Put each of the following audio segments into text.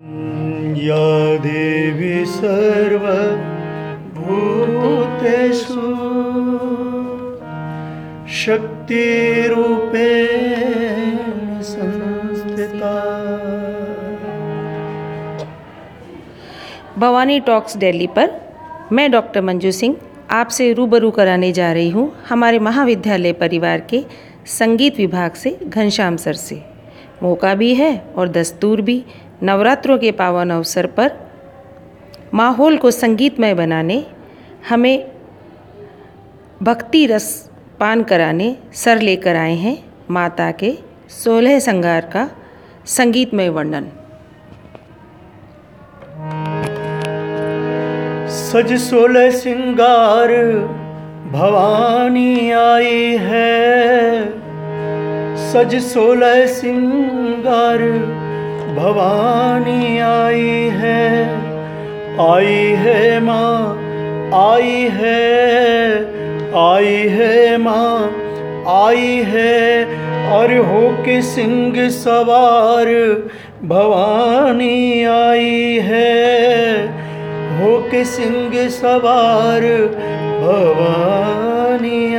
या देवी सर्वभूतेषु शक्तिरूपेण संस्थिता। भवानी टॉक्स दिल्ली पर मैं डॉक्टर मंजू सिंह आपसे रूबरू कराने जा रही हूँ हमारे महाविद्यालय परिवार के संगीत विभाग से घनश्याम सर से। मौका भी है और दस्तूर भी नवरात्रों के पावन अवसर पर माहौल को संगीतमय बनाने, हमें भक्ति रस पान कराने, सर लेकर आए हैं माता के सोलह श्रृंगार का संगीतमय वर्णन। सज सोलह सिंगार भवानी आई है। सज सोलह सिंगार, भवानी आई है आई है माँ, आई है आई है माँ, आई है। और हो के सिंह सवार, भवानी आई है। हो के सिंह सवार, भवानी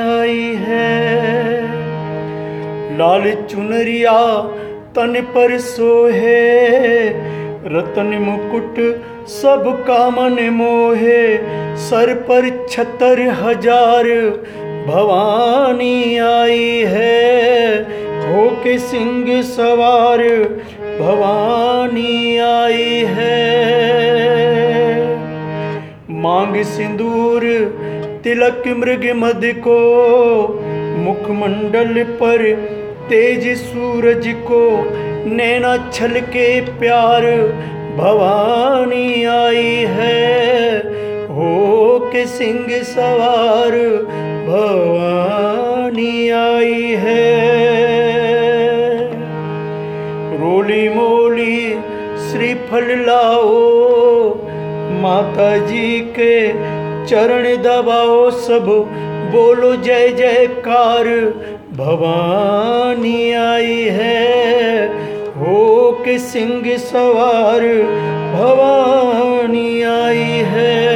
लाल चुनरिया तन पर सोहे, रतन मुकुट सब कामन मोहे, सर पर छतर हज़ार भवानी आई है। हो के सिंह सवार भवानी आई है। मांग सिंदूर तिलक मृग मद को मुखमंडल पर तेज सूरज को नैना छल के प्यार भवानी आई है। हो के सिंह सवार भवानी आई है। रोली मोली श्रीफल लाओ माता जी के चरण दबाओ सब। बोलो जय जयकार, भवानी आई है। हो के सिंह सवार, भवानी आई है।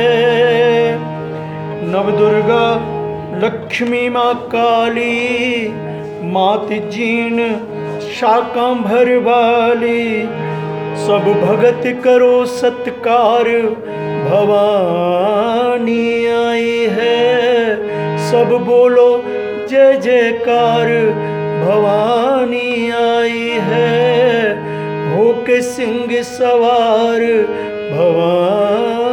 नवदुर्गा, लक्ष्मी माँ काली, मात जीन, शाकांभर वाली। सब भगत करो सत्कार भवानी आई है। सब बोलो जय जयकार भवानी आई है। होके सिंह सवार भवानी